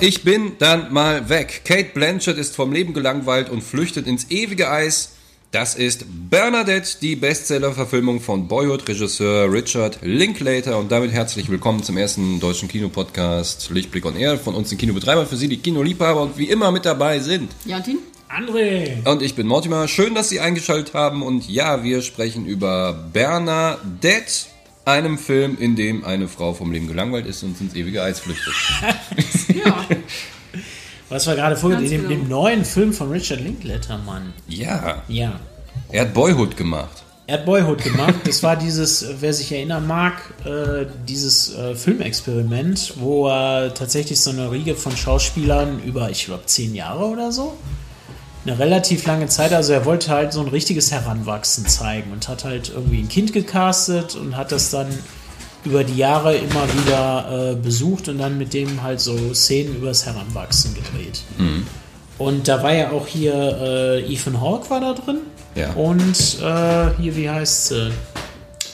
ich bin dann mal weg. Kate Blanchett ist vom Leben gelangweilt und flüchtet ins ewige Eis. Das ist Bernadette, die Bestseller-Verfilmung von Boyhood-Regisseur Richard Linklater. Und damit herzlich willkommen zum ersten deutschen Kinopodcast Lichtblick on Air von uns, den Kinobetreibern, für Sie, die Kinoliebhaber und wie immer mit dabei sind. Jantin? André! Und ich bin Mortimer. Schön, dass Sie eingeschaltet haben. Und ja, wir sprechen über Bernadette, einem Film, in dem eine Frau vom Leben gelangweilt ist und ins ewige Eis flüchtet. Ja. Was war gerade vorhin dem, genau. dem neuen Film von Richard Linklater, Mann. Ja, Ja. er hat Boyhood gemacht. Er hat Boyhood gemacht. Das war dieses, äh, wer sich erinnern mag, äh, dieses äh, Filmexperiment, wo er tatsächlich so eine Riege von Schauspielern über, ich glaube, zehn Jahre oder so, eine relativ lange Zeit, also er wollte halt so ein richtiges Heranwachsen zeigen und hat halt irgendwie ein Kind gecastet und hat das dann über die Jahre immer wieder äh, besucht und dann mit dem halt so Szenen übers Heranwachsen gedreht. Und da war ja auch hier äh, Ethan Hawke war da drin. Ja. Und äh, hier, wie heißt sie?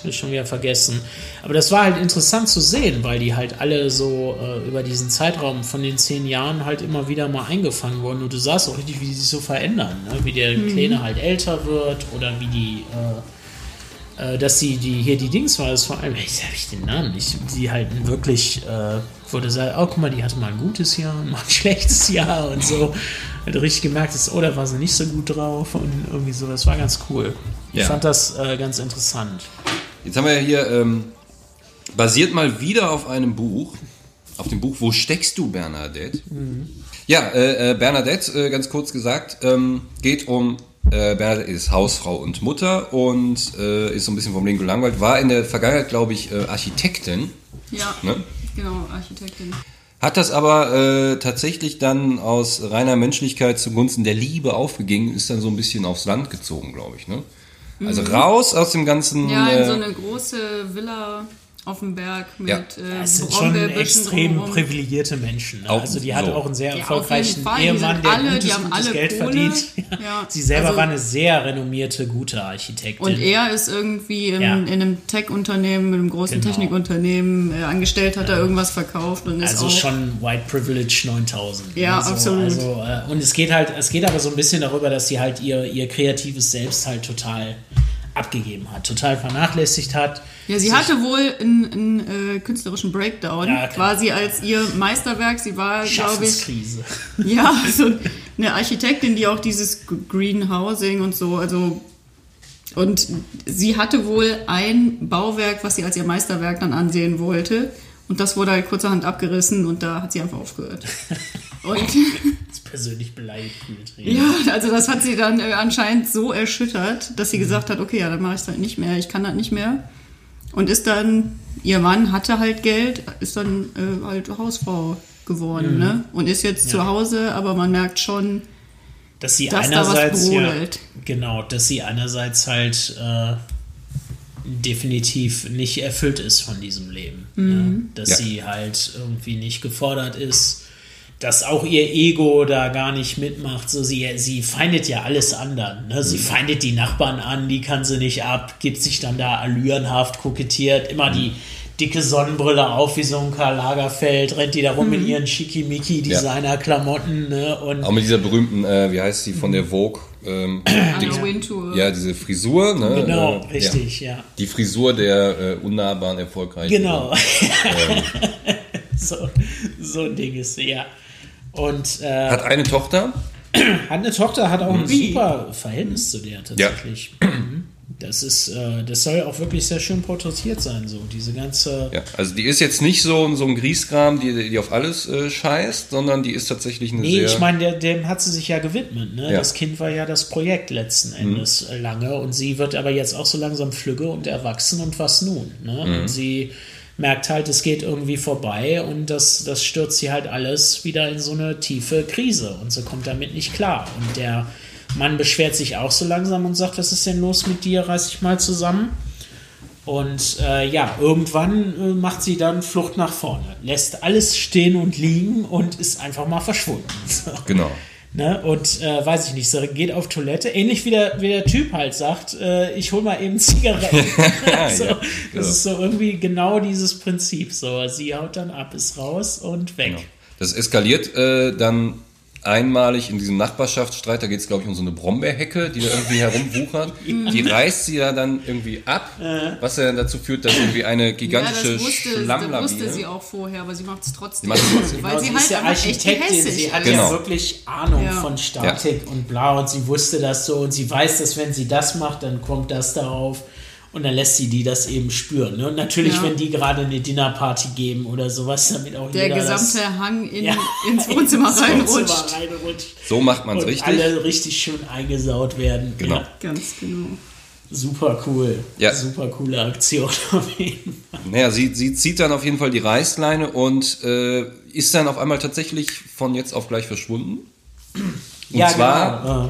Hab ich schon wieder vergessen. Aber das war halt interessant zu sehen, weil die halt alle so äh, über diesen Zeitraum von den zehn Jahren halt immer wieder mal eingefangen wurden. Und du sahst auch richtig, wie die sich so verändern. Ne? Wie der Kleine halt älter wird oder wie die. Äh, äh, dass sie die hier die Dings war, das vor allem, ich habe ich den Namen nicht, die halt wirklich, äh, wurde sagen, oh guck mal, die hatte mal ein gutes Jahr und mal ein schlechtes Jahr und so. Halt richtig gemerkt, dass, oh, da war sie nicht so gut drauf und irgendwie so, das war ganz cool. Ich Ja. fand das äh, ganz interessant. Jetzt haben wir ja hier, ähm, basiert mal wieder auf einem Buch, auf dem Buch Wo steckst du, Bernadette? Ja, äh, äh, Bernadette, äh, ganz kurz gesagt, ähm, geht um, äh, Bernadette ist Hausfrau und Mutter und äh, ist so ein bisschen vom Leben gelangweilt, war in der Vergangenheit, glaube ich, äh, Architektin, Ja, ne? genau, Architektin. hat das aber tatsächlich dann aus reiner Menschlichkeit zugunsten der Liebe aufgegeben, ist dann so ein bisschen aufs Land gezogen, glaube ich, ne? Also raus aus dem ganzen... Mhm. Ja, in so äh, eine große Villa auf dem Berg mit Ja. äh, Das sind schon extrem drumherum. privilegierte Menschen. Ne? Auch also die hat so. auch einen sehr Ja, erfolgreichen. Die Ehemann, der alle- gutes, gutes Geld Kohle. verdient. Ja. Sie selber Also- war eine sehr renommierte, gute Architektin. Und er ist irgendwie in, Ja. in einem Tech-Unternehmen, mit einem großen Genau. Technikunternehmen äh, angestellt, hat er irgendwas verkauft und ist Also auch schon White Privilege 9000. Ja, also, absolut. Also, äh, und es geht halt, es geht aber so ein bisschen darüber, dass sie halt ihr, ihr kreatives Selbst halt total abgegeben hat, total vernachlässigt hat. Ja, sie hatte wohl einen, einen äh, künstlerischen Breakdown, Ja, quasi als ihr Meisterwerk. Sie war, glaube ich, Schaffenskrise. ja, so eine Architektin, die auch dieses Green Housing und so, also und sie hatte wohl ein Bauwerk, was sie als ihr Meisterwerk dann ansehen wollte. Und das wurde halt kurzerhand abgerissen und da hat sie einfach aufgehört. Und persönlich beleidigt mit Reden. ja, also das hat sie dann äh, anscheinend so erschüttert, dass sie gesagt hat, okay, ja, dann mache ich es halt nicht mehr, ich kann das nicht mehr. Und ist dann, ihr Mann hatte halt Geld, ist dann äh, halt Hausfrau geworden, ne? Und ist jetzt zu Hause, aber man merkt schon, dass sie Dass da was einerseits ja, brodelt. genau, dass sie einerseits halt äh, definitiv nicht erfüllt ist von diesem Leben, Mhm. ne? dass Ja. sie halt irgendwie nicht gefordert ist, dass auch ihr Ego da gar nicht mitmacht. So sie sie feindet ja alles anderen, ne? Mhm. Sie feindet die Nachbarn an, die kann sie nicht ab, gibt sich dann da allürenhaft kokettiert, immer die dicke Sonnenbrille auf wie so ein Karl Lagerfeld, rennt die da rum Mhm. in ihren schickimicki Designer-Klamotten ne? und Auch mit dieser berühmten, äh, wie heißt sie, von der Vogue? Ähm, Wintour. ja, diese Frisur, ne? Genau, äh, richtig, Ja. ja. Die Frisur der äh, unnahbaren, erfolgreichen. Genau. Ähm. so, so ein Ding ist sie, ja. Und äh, Hat eine Tochter. hat eine Tochter, hat auch ein Wie? super Verhältnis zu der tatsächlich. Mhm. Das ist, äh, das soll auch wirklich sehr schön porträtiert sein, so diese ganze. Ja, also die ist jetzt nicht so, so ein Griesgram, die, die auf alles äh, scheißt, sondern die ist tatsächlich eine Nee, sehr... ich meine, dem hat sie sich ja gewidmet. Ne? Ja. Das Kind war ja das Projekt letzten Endes äh, lange und sie wird aber jetzt auch so langsam flügge und erwachsen und was nun? Ne? Und sie merkt halt, es geht irgendwie vorbei und das, das stürzt sie halt alles wieder in so eine tiefe Krise und sie kommt damit nicht klar. Und der Mann beschwert sich auch so langsam und sagt, was ist denn los mit dir, reiß dich mal zusammen. Und äh, ja, irgendwann äh, macht sie dann Flucht nach vorne, lässt alles stehen und liegen und ist einfach mal verschwunden. Genau. Ne? Und äh, weiß ich nicht, so geht auf Toilette. Ähnlich wie der, wie der Typ halt sagt, äh, ich hol mal eben Zigaretten. so, ja, Das ist so irgendwie genau dieses Prinzip. So, sie haut dann ab, ist raus und weg. Genau. Das eskaliert äh, dann einmalig in diesem Nachbarschaftsstreit, da geht es glaube ich um so eine Brombeerhecke, die da irgendwie herumwuchert. Die reißt sie ja dann irgendwie ab, was ja dann dazu führt, dass irgendwie eine Ja, gigantische das wusste, das wusste sie auch vorher, aber sie macht es trotzdem. macht's trotzdem. Weil sie ist halt ja einfach echt Architektin, sie hat ist. Genau. ja wirklich Ahnung Ja. von Statik und bla und sie wusste das so und sie weiß, dass wenn sie das macht, dann kommt das darauf und dann lässt sie die das eben spüren. Ne? Und natürlich, Ja. wenn die gerade eine Dinnerparty geben oder sowas, damit auch Der jeder gesamte das, Hang in, Ja, ins Wohnzimmer reinrutscht. Reinrutscht. So macht man es Und richtig. alle richtig schön eingesaut werden. Genau. Ja, Ganz genau. super cool. Ja. Super coole Aktion auf jeden Fall. Naja, sie, sie zieht dann auf jeden Fall die Reißleine und äh, ist dann auf einmal tatsächlich von jetzt auf gleich verschwunden. Und zwar genau.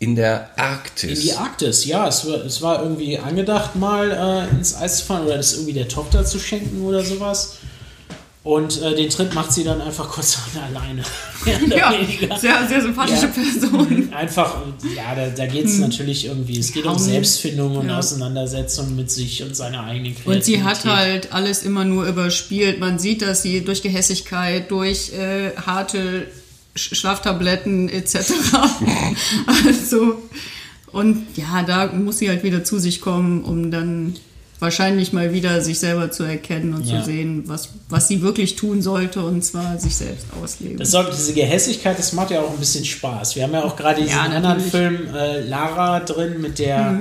In der In Arktis. die Arktis, ja. Es war, es war irgendwie angedacht, mal äh, ins Eis zu fahren oder das irgendwie der Tochter zu schenken oder sowas. Und äh, den Tritt macht sie dann einfach kurz alleine. Ja, weniger. sehr, sehr sympathische Ja. Person. Einfach, ja, da, da geht es natürlich irgendwie, es geht um Selbstfindung und ja. Auseinandersetzung mit sich und seiner eigenen Kreativität. Und sie hat halt alles immer nur überspielt. Man sieht, dass sie durch Gehässigkeit, durch äh, harte Schlaftabletten etc. also, und ja, da muss sie halt wieder zu sich kommen, um dann wahrscheinlich mal wieder sich selber zu erkennen und Ja. zu sehen, was, was sie wirklich tun sollte, und zwar sich selbst ausleben. Das soll, diese Gehässigkeit, das macht ja auch ein bisschen Spaß. Wir haben ja auch gerade diesen Ja, anderen. Film äh, Lara drin mit der,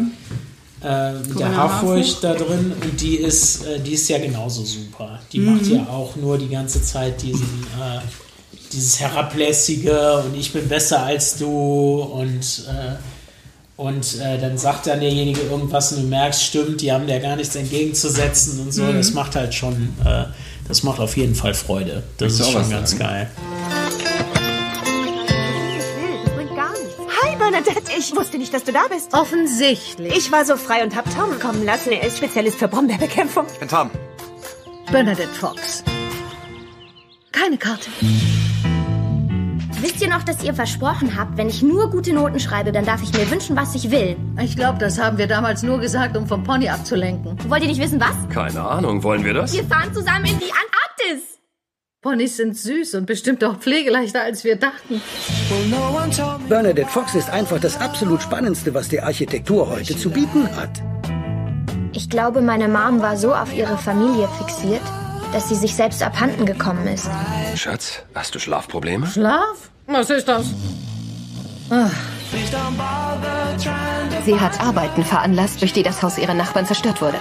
äh, mit der Haarfurcht da drin und die ist, äh, die ist ja genauso super. Die macht ja auch nur die ganze Zeit diesen, äh, dieses Herablässige und ich bin besser als du und äh, und äh, dann sagt dann derjenige irgendwas und du merkst, stimmt, die haben der gar nichts entgegenzusetzen und so. Das macht halt schon, äh, das macht auf jeden Fall Freude. Das du ist schon ganz sagen? geil. Das bringt gar nichts. Hi, Bernadette. Ich wusste nicht, dass du da bist. Offensichtlich. Ich war so frei und hab Tom kommen lassen. Er ist Spezialist für Brombeerbekämpfung. bin Tom. Bernadette Fox. Keine Karte. Wisst ihr noch, dass ihr versprochen habt, wenn ich nur gute Noten schreibe, dann darf ich mir wünschen, was ich will? Ich glaube, das haben wir damals nur gesagt, um vom Pony abzulenken. Wollt ihr nicht wissen, was? Keine Ahnung, wollen wir das? Wir fahren zusammen in die Antarktis! Ponys sind süß und bestimmt auch pflegeleichter, als wir dachten. Bernadette Fox ist einfach das absolut Spannendste, was die Architektur heute zu bieten hat. Ich glaube, meine Mom war so auf ihre Familie fixiert, dass sie sich selbst abhanden gekommen ist. Schatz, hast du Schlafprobleme? Schlaf? Was ist das? Sie hat Arbeiten veranlasst, durch die das Haus ihrer Nachbarn zerstört wurde.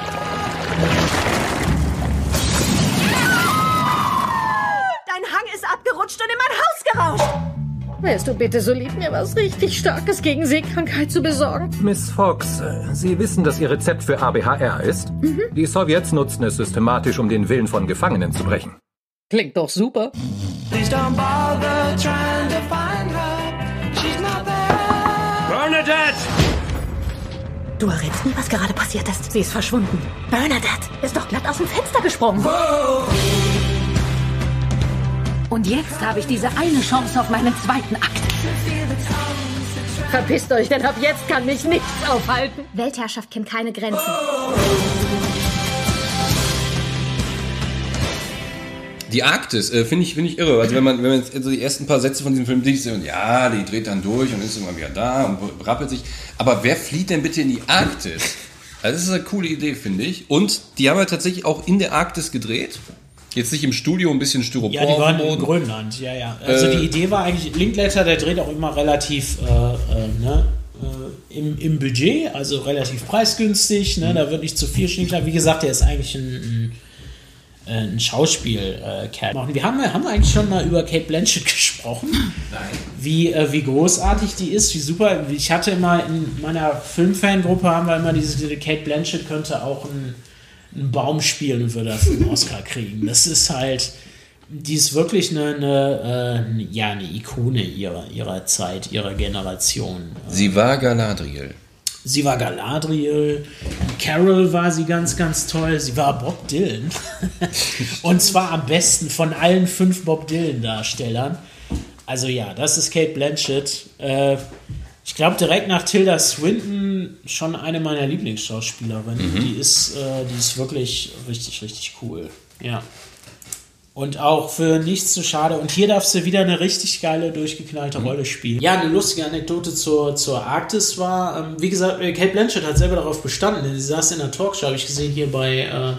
Wärst du bitte so lieb, mir was richtig Starkes gegen Seekrankheit zu besorgen? Miss Fox, Sie wissen, dass Ihr Rezept für ABHR ist? Die Sowjets nutzen es systematisch, um den Willen von Gefangenen zu brechen. Klingt doch super. Bernadette! Du errätst nie, was gerade passiert ist. Sie ist verschwunden. Bernadette ist doch glatt aus dem Fenster gesprungen. Und jetzt habe ich diese eine Chance auf meinen zweiten Akt. Verpisst euch, denn ab jetzt kann mich nichts aufhalten. Weltherrschaft kennt keine Grenzen. Die Arktis äh, finde ich, finde ich irre. Also wenn man, wenn man jetzt so die ersten paar Sätze von diesem Film liest, und ja, die dreht dann durch und ist irgendwann wieder da und rappelt sich. Aber wer flieht denn bitte in die Arktis? Also das ist eine coole Idee, finde ich. Und die haben ja tatsächlich auch in der Arktis gedreht. Jetzt nicht im Studio ein bisschen Styropor Ja, die waren in. Grönland, ja, ja. Also Äh, die Idee war eigentlich, Linkletter, der dreht auch immer relativ äh, äh, ne, äh, im, im Budget, also relativ preisgünstig, ne, da wird nicht zu viel Schnickler. Wie gesagt, der ist eigentlich ein, ein, äh, ein Schauspiel-Kerl. wir haben, haben wir eigentlich schon mal über Kate Blanchett gesprochen. Nein. Wie, äh, wie großartig die ist, wie super. Ich hatte immer in meiner Filmfangruppe haben wir immer diese, diese Kate Blanchett könnte auch ein einen Baum spielen und würde dafür einen Oscar kriegen. Das ist halt, die ist wirklich eine, eine, äh, ja, eine Ikone ihrer, ihrer Zeit, ihrer Generation. Sie war Galadriel. Sie war Galadriel, Carol war sie ganz, ganz toll. Sie war Bob Dylan. und zwar am besten von allen fünf Bob Dylan-Darstellern. Also ja, das ist Kate Blanchett. Äh, ich glaube direkt nach Tilda Swinton schon eine meiner Lieblingsschauspielerinnen. Die ist, äh, die ist wirklich richtig, richtig cool. Ja. Und auch für nichts zu schade. Und hier darfst du wieder eine richtig geile, durchgeknallte Rolle spielen. Ja, eine lustige Anekdote zur, zur Arktis war, ähm, wie gesagt, äh, Kate Blanchett hat selber darauf bestanden. denn Sie saß in der Talkshow, habe ich gesehen, hier bei, äh,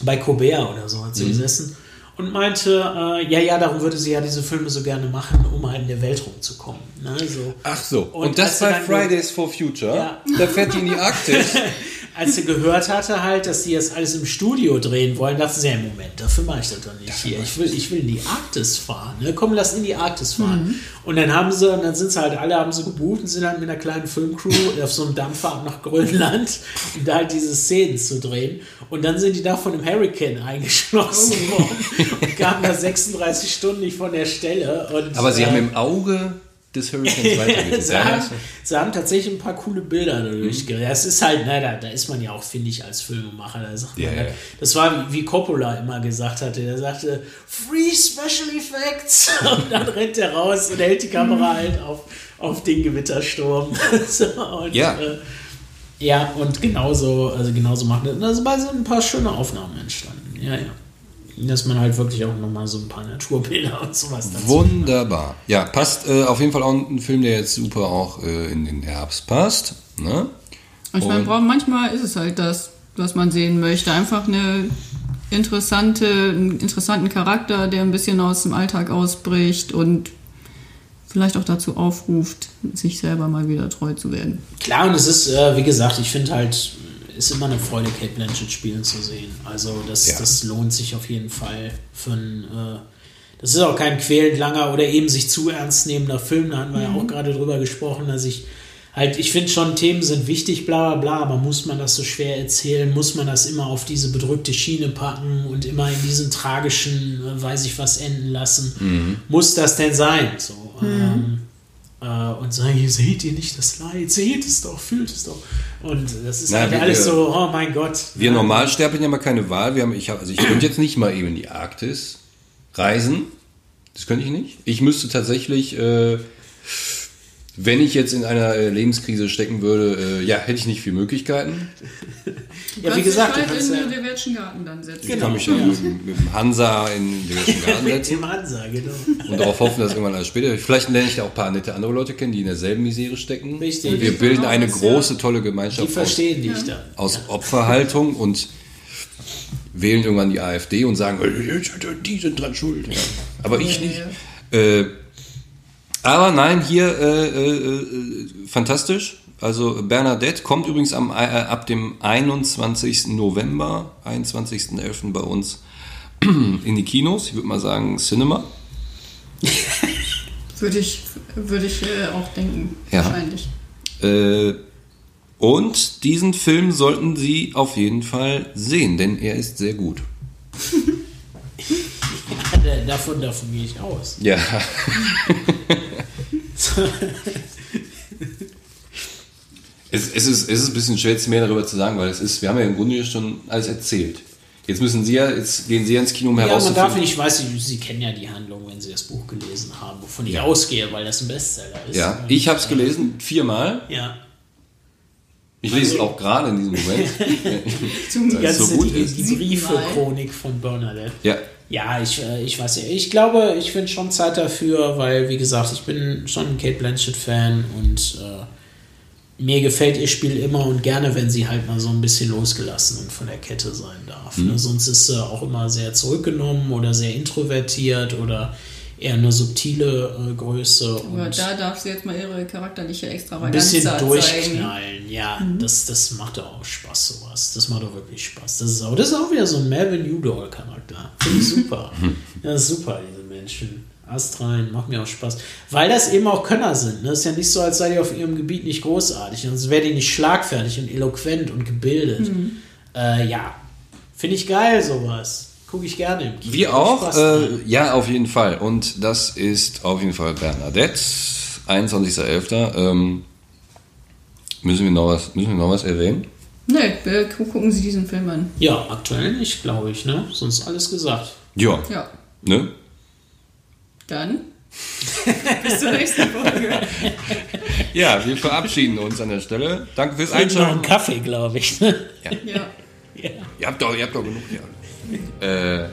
bei Colbert oder so hat sie gesessen. Und meinte, äh, ja, ja, darum würde sie ja diese Filme so gerne machen, um halt in der Welt rumzukommen. Ne? So. Ach so. Und, Und das dann- Fridays for Future. Ja. Da fährt die in die Arktis. als sie gehört hatte halt, dass die jetzt alles im Studio drehen wollen, dachte sie, ja, Moment, dafür mache ich das doch nicht hier. Ich will, ich will in die Arktis fahren. Ne? Komm, lass in die Arktis fahren. Und dann haben sie, und dann sind sie halt alle, haben sie gebucht und sind halt mit einer kleinen Filmcrew auf so einem Dampfer ab nach Grönland, um da halt diese Szenen zu drehen. Und dann sind die da von einem Hurricane eingeschlossen worden und kamen da 36 Stunden nicht von der Stelle. Und, Aber sie äh, haben im Auge des Hurricanes weitergeht. sie, haben, sie haben tatsächlich ein paar coole Bilder dadurch gerät. Das ist halt, na, da, da ist man ja auch, finde ich, als Filmemacher. Da sagt man, Ja, ja. Das war, wie, Coppola immer gesagt hatte. Der sagte, Free Special Effects. Und dann rennt er raus und hält die Kamera halt auf, auf den Gewittersturm. so, und, Ja. Äh, ja, und genauso, also genauso machen. Und dabei sind ein paar schöne Aufnahmen entstanden. Ja, ja. Dass man halt wirklich auch nochmal so ein paar Naturbilder und sowas dazu Wunderbar. Ja, passt äh, auf jeden Fall auch ein Film, der jetzt super auch äh, in den Herbst passt. Ne? Ich meine, manchmal ist es halt das, was man sehen möchte. Einfach eine interessante, einen interessanten Charakter, der ein bisschen aus dem Alltag ausbricht und vielleicht auch dazu aufruft, sich selber mal wieder treu zu werden. Klar, und es ist, äh, wie gesagt, ich finde halt, ist immer eine Freude, Kate Blanchett spielen zu sehen. Also das, Ja. das lohnt sich auf jeden Fall für ein, äh, das ist auch kein quälend langer oder eben sich zu ernst nehmender Film, da hatten wir ja auch gerade drüber gesprochen, dass ich halt, ich finde schon, Themen sind wichtig, bla bla bla, aber muss man das so schwer erzählen, muss man das immer auf diese bedrückte Schiene packen und immer in diesen tragischen, äh, weiß ich was, enden lassen? Muss das denn sein? So, ähm, äh, und sagen, ihr seht ihr nicht das Leid, seht es doch, fühlt es doch. Und das ist Na, halt wir- alles so, oh mein Gott. Wir Normalsterbligen haben ja keine Wahl. Wir haben, ich hab, also ich könnte jetzt nicht mal eben in die Arktis reisen. Das könnte ich nicht. Ich müsste tatsächlich, äh, wenn ich jetzt in einer äh, Lebenskrise stecken würde, äh, ja, hätte ich nicht viele Möglichkeiten. Ja, wie gesagt, du du kannst halt ja- in den Garten dann setzen. Ich Genau. kann mich ja mit, mit dem Hansa in den Garten Mit setzen dem Hansa, genau. und darauf hoffen, dass irgendwann alles später. Vielleicht lerne ich da auch ein paar nette andere Leute kennen, die in derselben Misere stecken. Richtig. Und wir bilden eine große, tolle Die Gemeinschaft aus, verstehen dich dann. aus Opferhaltung und wählen irgendwann die AfD und sagen, "Äh, die sind dran schuld. Aber ich nicht. Äh, aber nein, hier äh, äh, äh, fantastisch. Also Bernadette kommt übrigens am, äh, ab dem 21. November, 21.11. bei uns in die Kinos. Ich würde mal sagen Cinema. Würde ich, würde ich äh, auch denken, Ja. wahrscheinlich. Äh, und diesen Film sollten Sie auf jeden Fall sehen, denn er ist sehr gut. Davon, davon gehe ich aus. Ja. es, es, ist, es ist ein bisschen schwer, jetzt mehr darüber zu sagen, weil es ist, wir haben ja im Grunde schon alles erzählt. Jetzt müssen Sie ja, jetzt gehen Sie ja ins Kino, um Ja, man darf herauszufinden. ich weiß, Sie, kennen ja die Handlung, wenn Sie das Buch gelesen haben, wovon ich ausgehe, weil das ein Bestseller ist. Ja, ich habe es äh, gelesen, viermal. Ja, Ich lese es auch gerade in diesem Moment. die Weil es ganze so gut die, ist. die Briefe-Chronik von Bernadette. Ja, Ja, ich, äh, ich weiß ja. Ich glaube, ich finde schon Zeit dafür, weil, wie gesagt, ich bin schon ein Kate Blanchett-Fan und äh, mir gefällt ihr Spiel immer und gerne, wenn sie halt mal so ein bisschen losgelassen und von der Kette sein darf. Mhm. Ne? Sonst ist sie auch immer sehr zurückgenommen oder sehr introvertiert oder eher eine subtile äh, Größe. Aber und da darf sie jetzt mal ihre charakterliche ein Extravaganz bisschen zeigen. durchknallen. Ja, das, das macht doch auch Spaß, sowas. Das macht doch wirklich Spaß. Das ist auch, das ist auch wieder so ein Melvin Udall-Charakter. Finde ich super. ja, das ist super, diese Menschen. Ast rein, macht mir auch Spaß. Weil das eben auch Könner sind. Ne? Es ist ja nicht so, als sei die auf ihrem Gebiet nicht großartig. Sonst wäre die nicht schlagfertig und eloquent und gebildet. Äh, ja, finde ich geil, sowas. Gucke ich gerne Kino. wir auch. Äh, ja, auf jeden Fall. Und das ist auf jeden Fall Bernadette, 21.11. Ähm, müssen, wir noch was, müssen wir noch was erwähnen? Gu- gucken Sie diesen Film an. ja, aktuell nicht, glaube ich. Ne? Sonst alles gesagt. Ja. Ja, Ne? dann bis zur nächsten Folge. Ja, wir verabschieden uns an der Stelle. Danke fürs Ich noch einen Einschalten. Kaffee, glaube ich. ne? Ja. Ihr habt doch, ihr habt doch genug hier. Äh,